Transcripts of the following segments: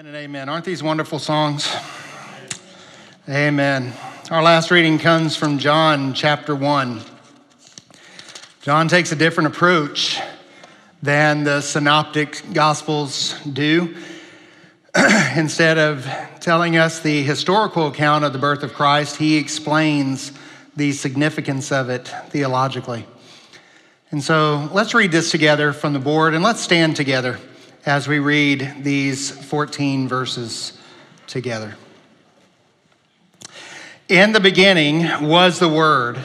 Amen and amen. Aren't these wonderful songs? Amen. Our last reading comes from John chapter 1. John takes a different approach than the synoptic gospels do. Instead of telling us the historical account of the birth of Christ, he explains the significance of it theologically. And so let's read this together from the board and let's stand together as we read these 14 verses together. In the beginning was the Word,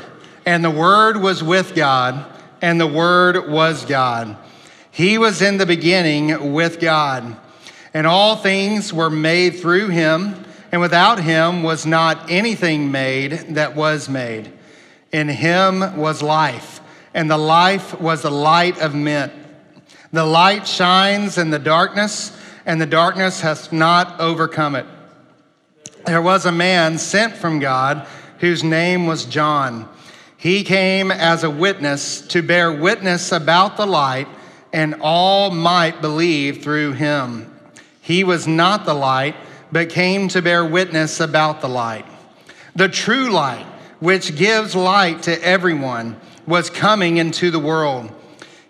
and the Word was with God, and the Word was God. He was in the beginning with God, and all things were made through him, and without him was not anything made that was made. In him was life, and the life was the light of men. The light shines in the darkness, and the darkness has not overcome it. There was a man sent from God whose name was John. He came as a witness to bear witness about the light, and all might believe through him. He was not the light, but came to bear witness about the light. The true light, which gives light to everyone, was coming into the world.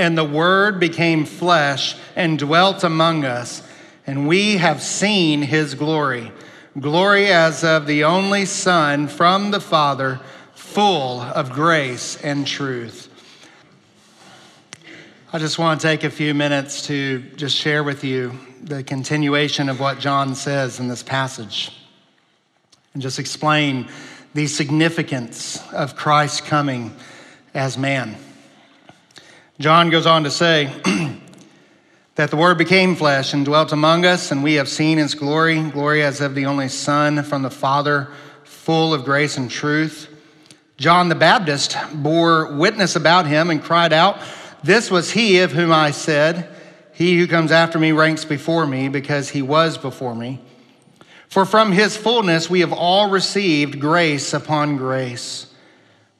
And the Word became flesh and dwelt among us, and we have seen his glory glory as of the only Son from the Father, full of grace and truth. I just want to take a few minutes to just share with you the continuation of what John says in this passage and just explain the significance of Christ coming as man. John goes on to say that the Word became flesh and dwelt among us, and we have seen His glory, glory as of the only Son from the Father, full of grace and truth. John the Baptist bore witness about him and cried out, This was he of whom I said, He who comes after me ranks before me, because he was before me. For from his fullness we have all received grace upon grace.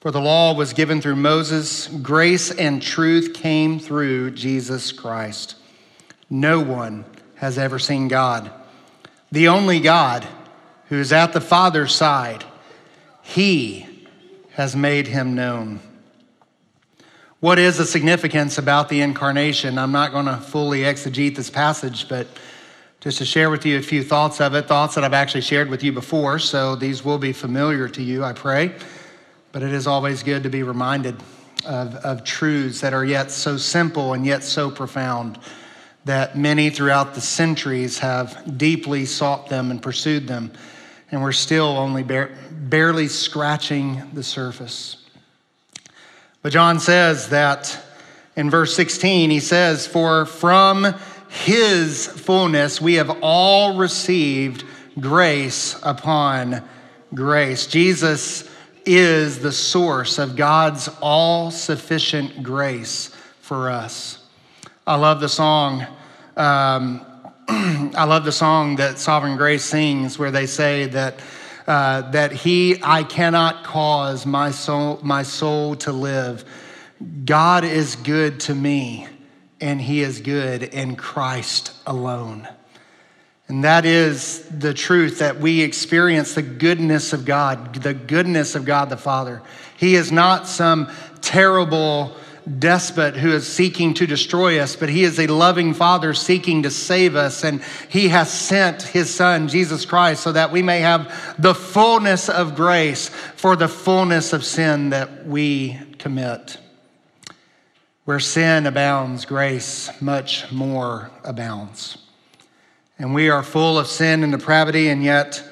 For the law was given through Moses, grace and truth came through Jesus Christ. No one has ever seen God. The only God who is at the Father's side, he has made him known. What is the significance about the incarnation? I'm not going to fully exegete this passage, but just to share with you a few thoughts of it, thoughts that I've actually shared with you before, so these will be familiar to you, I pray. But it is always good to be reminded of, of truths that are yet so simple and yet so profound that many throughout the centuries have deeply sought them and pursued them, and we're still only bare, barely scratching the surface. But John says that in verse 16, he says, For from his fullness we have all received grace upon grace. Jesus is the source of God's all sufficient grace for us. I love the song. Um, I love the song that Sovereign Grace sings where they say that, uh, that He, I cannot cause my soul, my soul to live. God is good to me, and He is good in Christ alone. And that is the truth that we experience the goodness of God, the goodness of God the Father. He is not some terrible despot who is seeking to destroy us, but He is a loving Father seeking to save us. And He has sent His Son, Jesus Christ, so that we may have the fullness of grace for the fullness of sin that we commit. Where sin abounds, grace much more abounds and we are full of sin and depravity, and yet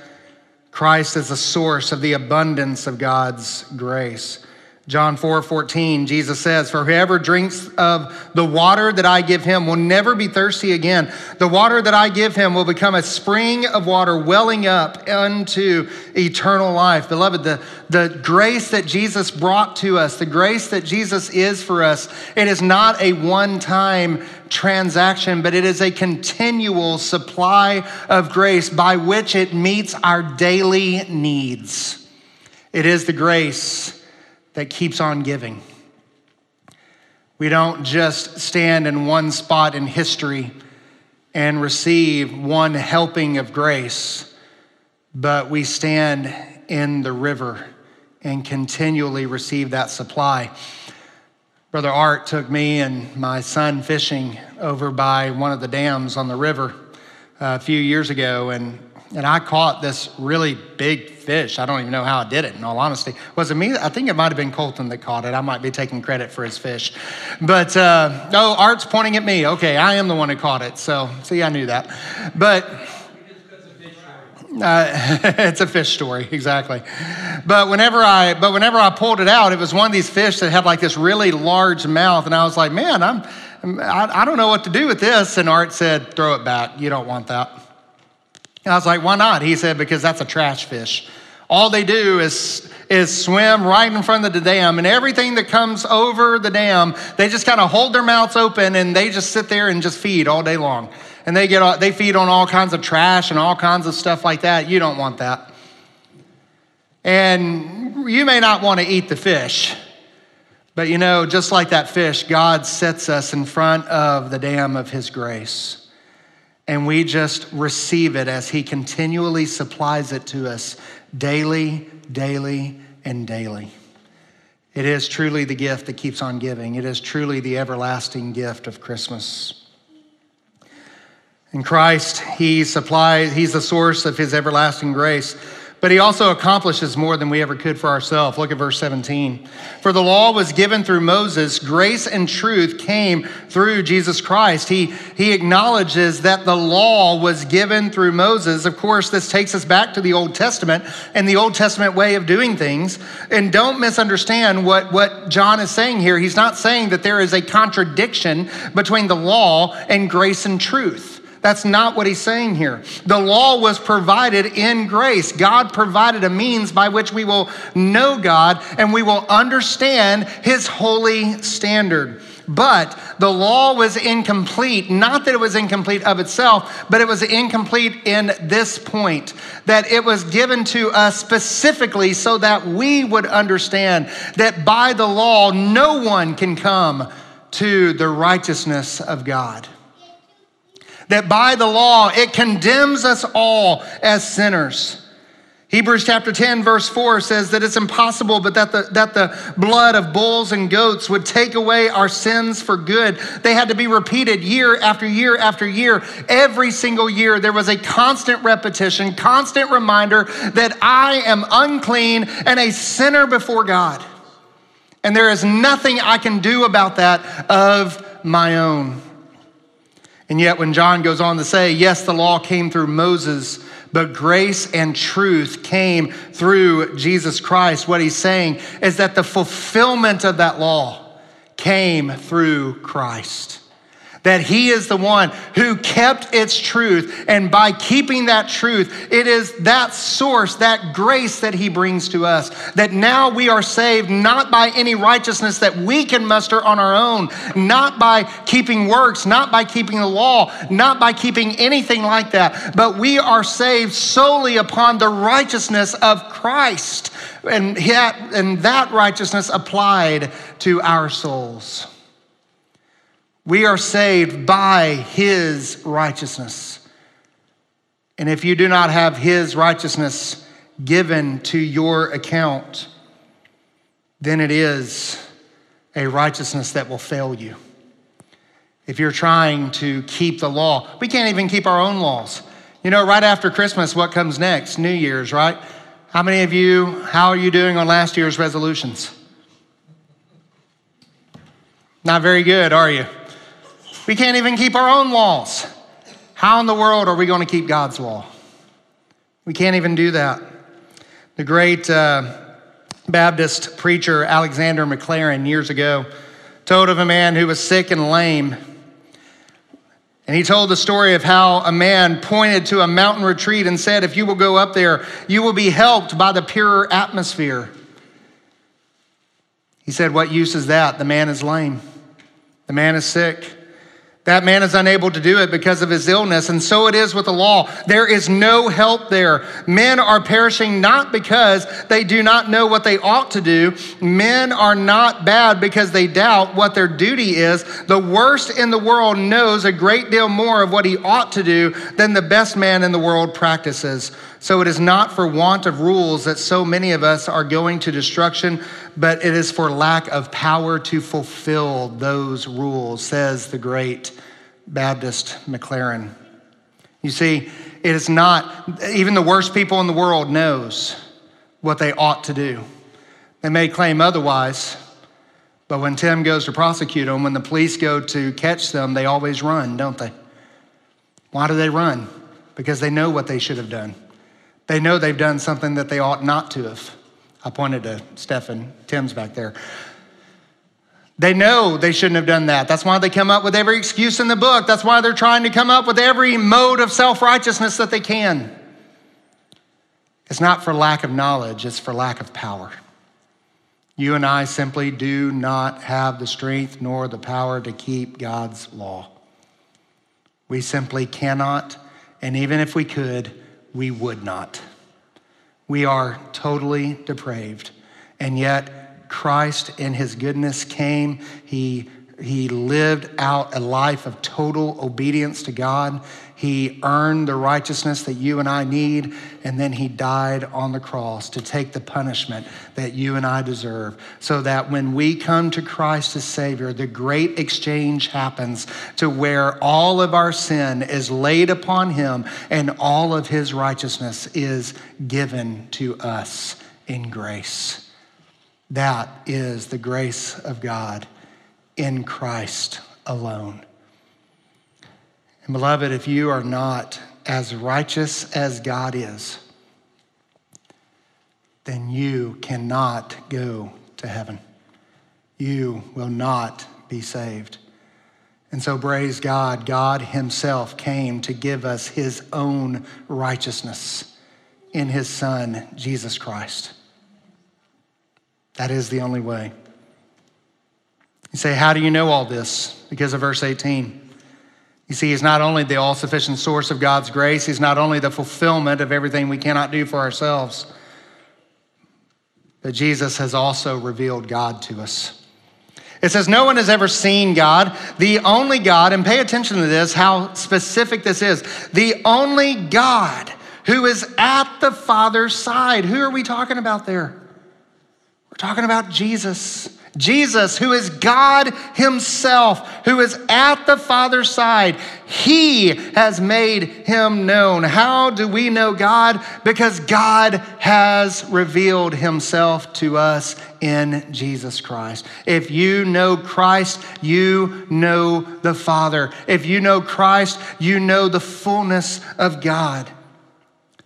Christ is the source of the abundance of God's grace. John 4 14, Jesus says, For whoever drinks of the water that I give him will never be thirsty again. The water that I give him will become a spring of water welling up unto eternal life. Beloved, the, the grace that Jesus brought to us, the grace that Jesus is for us, it is not a one time transaction, but it is a continual supply of grace by which it meets our daily needs. It is the grace that keeps on giving. We don't just stand in one spot in history and receive one helping of grace, but we stand in the river and continually receive that supply. Brother Art took me and my son fishing over by one of the dams on the river uh, a few years ago, and and I caught this really big fish. I don't even know how I did it, in all honesty. Was it me? I think it might have been Colton that caught it. I might be taking credit for his fish. But, uh, oh, Art's pointing at me. Okay, I am the one who caught it. So, see, I knew that. But, uh, it's a fish story, exactly. But whenever I, but whenever I pulled it out, it was one of these fish that had like this really large mouth, and I was like, man, I'm, I, I don't know what to do with this. And Art said, throw it back. You don't want that. I was like, why not? He said, because that's a trash fish. All they do is, is swim right in front of the dam, and everything that comes over the dam, they just kind of hold their mouths open and they just sit there and just feed all day long. And they, get, they feed on all kinds of trash and all kinds of stuff like that. You don't want that. And you may not want to eat the fish, but you know, just like that fish, God sets us in front of the dam of His grace and we just receive it as He continually supplies it to us daily, daily, and daily. It is truly the gift that keeps on giving. It is truly the everlasting gift of Christmas. In Christ, He supplies, He's the source of His everlasting grace. But he also accomplishes more than we ever could for ourselves. Look at verse 17. For the law was given through Moses, grace and truth came through Jesus Christ. He, he acknowledges that the law was given through Moses. Of course, this takes us back to the Old Testament and the Old Testament way of doing things. And don't misunderstand what, what John is saying here. He's not saying that there is a contradiction between the law and grace and truth. That's not what he's saying here. The law was provided in grace. God provided a means by which we will know God and we will understand his holy standard. But the law was incomplete, not that it was incomplete of itself, but it was incomplete in this point that it was given to us specifically so that we would understand that by the law, no one can come to the righteousness of God that by the law it condemns us all as sinners. Hebrews chapter 10, verse 4 says that it's impossible, but that the, that the blood of bulls and goats would take away our sins for good. They had to be repeated year after year after year. Every single year, there was a constant repetition, constant reminder that I am unclean and a sinner before God. And there is nothing I can do about that of my own. And yet, when John goes on to say, yes, the law came through Moses, but grace and truth came through Jesus Christ, what he's saying is that the fulfillment of that law came through Christ that He is the one who kept its truth. And by keeping that truth, it is that source, that grace that He brings to us. That now we are saved not by any righteousness that we can muster on our own, not by keeping works, not by keeping the law, not by keeping anything like that, but we are saved solely upon the righteousness of Christ. And that, and that righteousness applied to our souls. We are saved by his righteousness. And if you do not have his righteousness given to your account, then it is a righteousness that will fail you. If you're trying to keep the law, we can't even keep our own laws. You know, right after Christmas, what comes next? New Year's, right? How many of you, how are you doing on last year's resolutions? Not very good, are you? We can't even keep our own laws. How in the world are we going to keep God's law? We can't even do that. The great uh, Baptist preacher Alexander Maclaren years ago told of a man who was sick and lame. And he told the story of how a man pointed to a mountain retreat and said, If you will go up there, you will be helped by the pure atmosphere. He said, What use is that? The man is lame, the man is sick. That man is unable to do it because of his illness, and so it is with the law. There is no help there. Men are perishing not because they do not know what they ought to do. Men are not bad because they doubt what their duty is. The worst in the world knows a great deal more of what he ought to do than the best man in the world practices. So it is not for want of rules that so many of us are going to destruction, but it is for lack of power to fulfill those rules, says the great Baptist Maclaren. You see, it is not, even the worst people in the world knows what they ought to do. They may claim otherwise, but when Tim goes to prosecute them, when the police go to catch them, they always run, don't they? Why do they run? Because they know what they should have done. They know they've done something that they ought not to have. I pointed to Stephen, Tim's back there. They know they shouldn't have done that. That's why they come up with every excuse in the book. That's why they're trying to come up with every mode of self righteousness that they can. It's not for lack of knowledge, it's for lack of power. You and I simply do not have the strength nor the power to keep God's law. We simply cannot, and even if we could, we would not. We are totally depraved. And yet, Christ, in his goodness, came. He, he lived out a life of total obedience to God. He earned the righteousness that you and I need, and then he died on the cross to take the punishment that you and I deserve. So that when we come to Christ as Savior, the great exchange happens to where all of our sin is laid upon him and all of his righteousness is given to us in grace. That is the grace of God in Christ alone. And beloved, if you are not as righteous as God is, then you cannot go to heaven. You will not be saved. And so, praise God, God Himself came to give us His own righteousness in His Son, Jesus Christ. That is the only way. You say, How do you know all this? Because of verse 18. You see, He's not only the all sufficient source of God's grace, He's not only the fulfillment of everything we cannot do for ourselves, but Jesus has also revealed God to us. It says, No one has ever seen God, the only God, and pay attention to this, how specific this is. The only God who is at the Father's side. Who are we talking about there? We're talking about Jesus. Jesus, who is God Himself, who is at the Father's side, He has made Him known. How do we know God? Because God has revealed Himself to us in Jesus Christ. If you know Christ, you know the Father. If you know Christ, you know the fullness of God.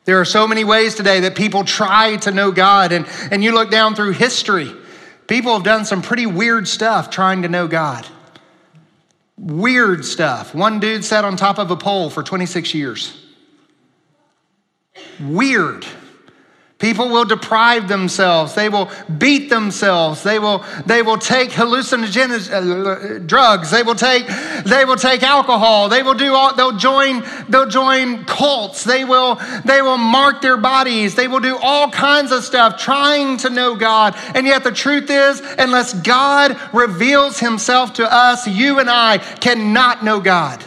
There are so many ways today that people try to know God, and, and you look down through history People have done some pretty weird stuff trying to know God. Weird stuff. One dude sat on top of a pole for 26 years. Weird. People will deprive themselves. They will beat themselves. They will, they will take hallucinogenic uh, drugs. They will take, they will take alcohol. They will do all, they'll join, they'll join cults. They will, they will mark their bodies. They will do all kinds of stuff trying to know God. And yet the truth is, unless God reveals himself to us, you and I cannot know God.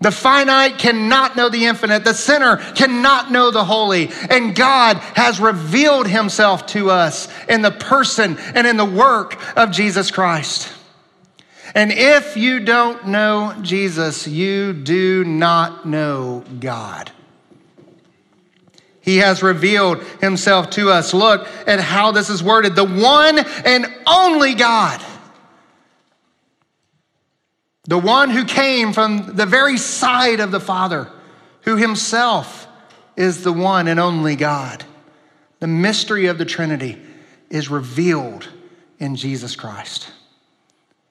The finite cannot know the infinite. The sinner cannot know the holy. And God has revealed himself to us in the person and in the work of Jesus Christ. And if you don't know Jesus, you do not know God. He has revealed himself to us. Look at how this is worded the one and only God the one who came from the very side of the Father, who himself is the one and only God. The mystery of the Trinity. is revealed in Jesus Christ,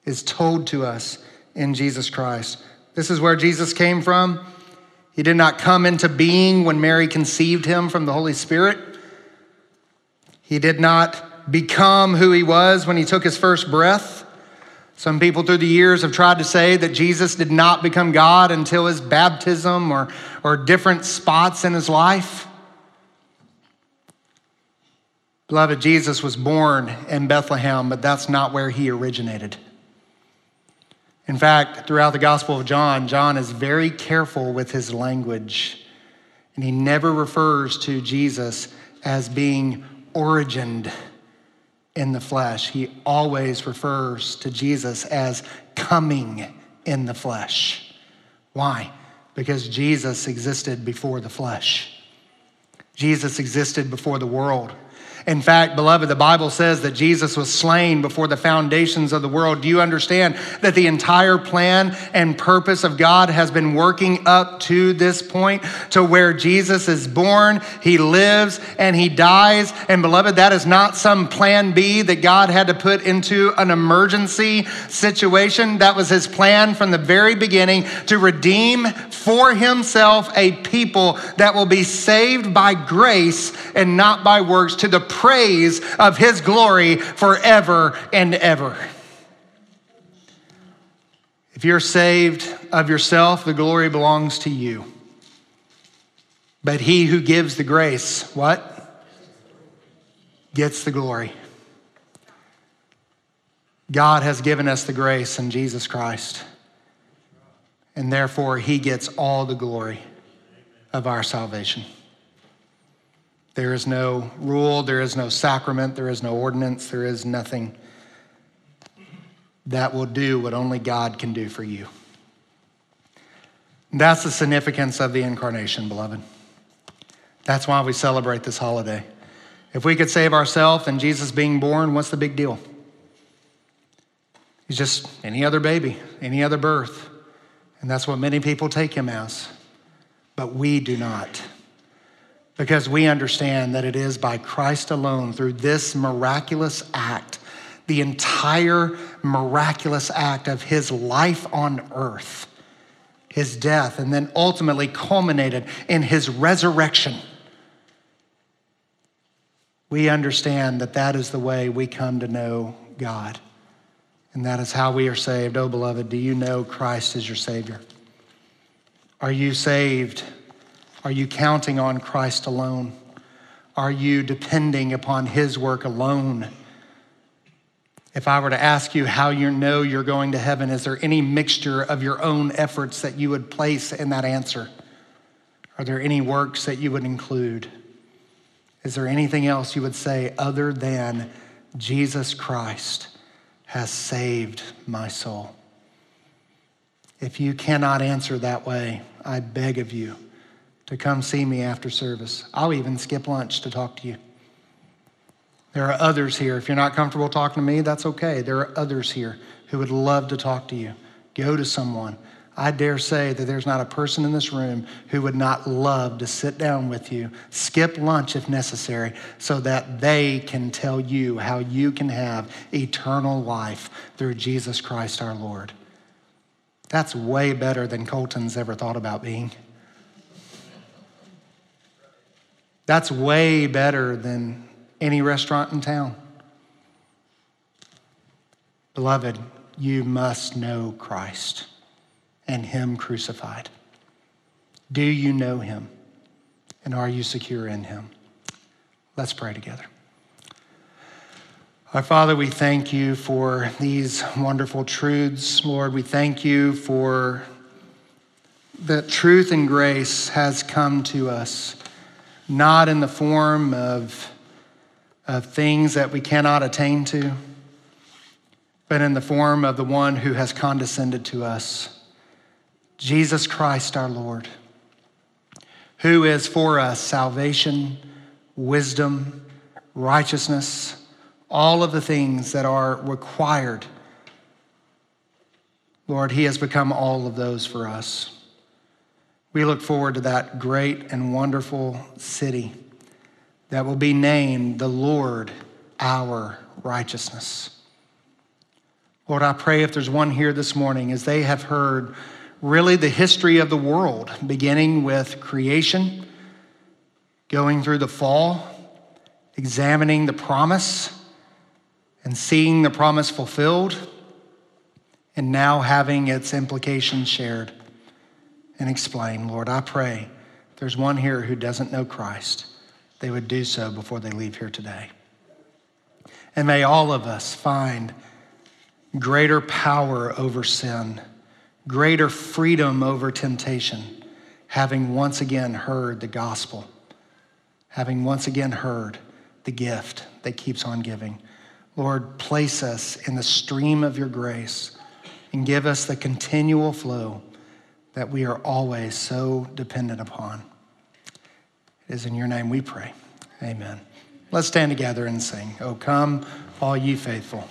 is told to us in Jesus Christ. This is where Jesus came from. He did not come into being when Mary conceived him from the Holy Spirit. He did not become who he was when he took his first breath. Some people through the years have tried to say that Jesus did not become God until his baptism or, or different spots in his life. Beloved, Jesus was born in Bethlehem, but that's not where he originated. In fact, throughout the Gospel of John, John is very careful with his language, and he never refers to Jesus as being origined in the flesh. He always refers to Jesus as coming in the flesh. Why? Because Jesus existed before the flesh. Jesus existed before the world. In fact, beloved, the Bible says that Jesus was slain before the foundations of the world. Do you understand that the entire plan and purpose of God has been working up to this point to where Jesus is born, he lives, and he dies? And beloved, that is not some plan B that God had to put into an emergency situation. That was his plan from the very beginning to redeem for himself a people that will be saved by grace and not by works to the praise of his glory forever and ever. If you're saved of yourself, the glory belongs to you. But he who gives the grace, what? Gets the glory. God has given us the grace in Jesus Christ. And therefore, he gets all the glory of our salvation. There is no rule, there is no sacrament, there is no ordinance, there is nothing that will do what only God can do for you. That's the significance of the incarnation, beloved. That's why we celebrate this holiday. If we could save ourselves and Jesus being born, what's the big deal? He's just any other baby, any other birth. And that's what many people take him as. But we do not because we understand that it is by Christ alone, through this miraculous act, the entire miraculous act of his life on earth, his death, and then ultimately culminated in his resurrection. We understand that that is the way we come to know God. And that is how we are saved. Oh, beloved, do you know Christ as your Savior? Are you saved? Are you counting on Christ alone? Are you depending upon His work alone? If I were to ask you how you know you're going to heaven, is there any mixture of your own efforts that you would place in that answer? Are there any works that you would include? Is there anything else you would say other than Jesus Christ has saved my soul? If you cannot answer that way, I beg of you to come see me after service. I'll even skip lunch to talk to you. There are others here. If you're not comfortable talking to me, that's okay. There are others here who would love to talk to you. Go to someone. I dare say that there's not a person in this room who would not love to sit down with you, skip lunch if necessary, so that they can tell you how you can have eternal life through Jesus Christ our Lord. That's way better than Colton's ever thought about being. That's way better than any restaurant in town. Beloved, you must know Christ and Him crucified. Do you know Him? And are you secure in Him? Let's pray together. Our Father, we thank you for these wonderful truths. Lord, we thank you for that truth and grace has come to us not in the form of, of things that we cannot attain to, but in the form of the one who has condescended to us, Jesus Christ our Lord, who is for us salvation, wisdom, righteousness, all of the things that are required. Lord, He has become all of those for us. We look forward to that great and wonderful city that will be named the Lord our righteousness. Lord, I pray if there's one here this morning, as they have heard really the history of the world, beginning with creation, going through the fall, examining the promise, and seeing the promise fulfilled, and now having its implications shared and explain, Lord, I pray there's one here who doesn't know Christ, they would do so before they leave here today. And may all of us find greater power over sin, greater freedom over temptation, having once again heard the gospel, having once again heard the gift that keeps on giving. Lord, place us in the stream of your grace and give us the continual flow that we are always so dependent upon. It is in your name we pray. Amen. Let's stand together and sing. Oh, come, all ye faithful.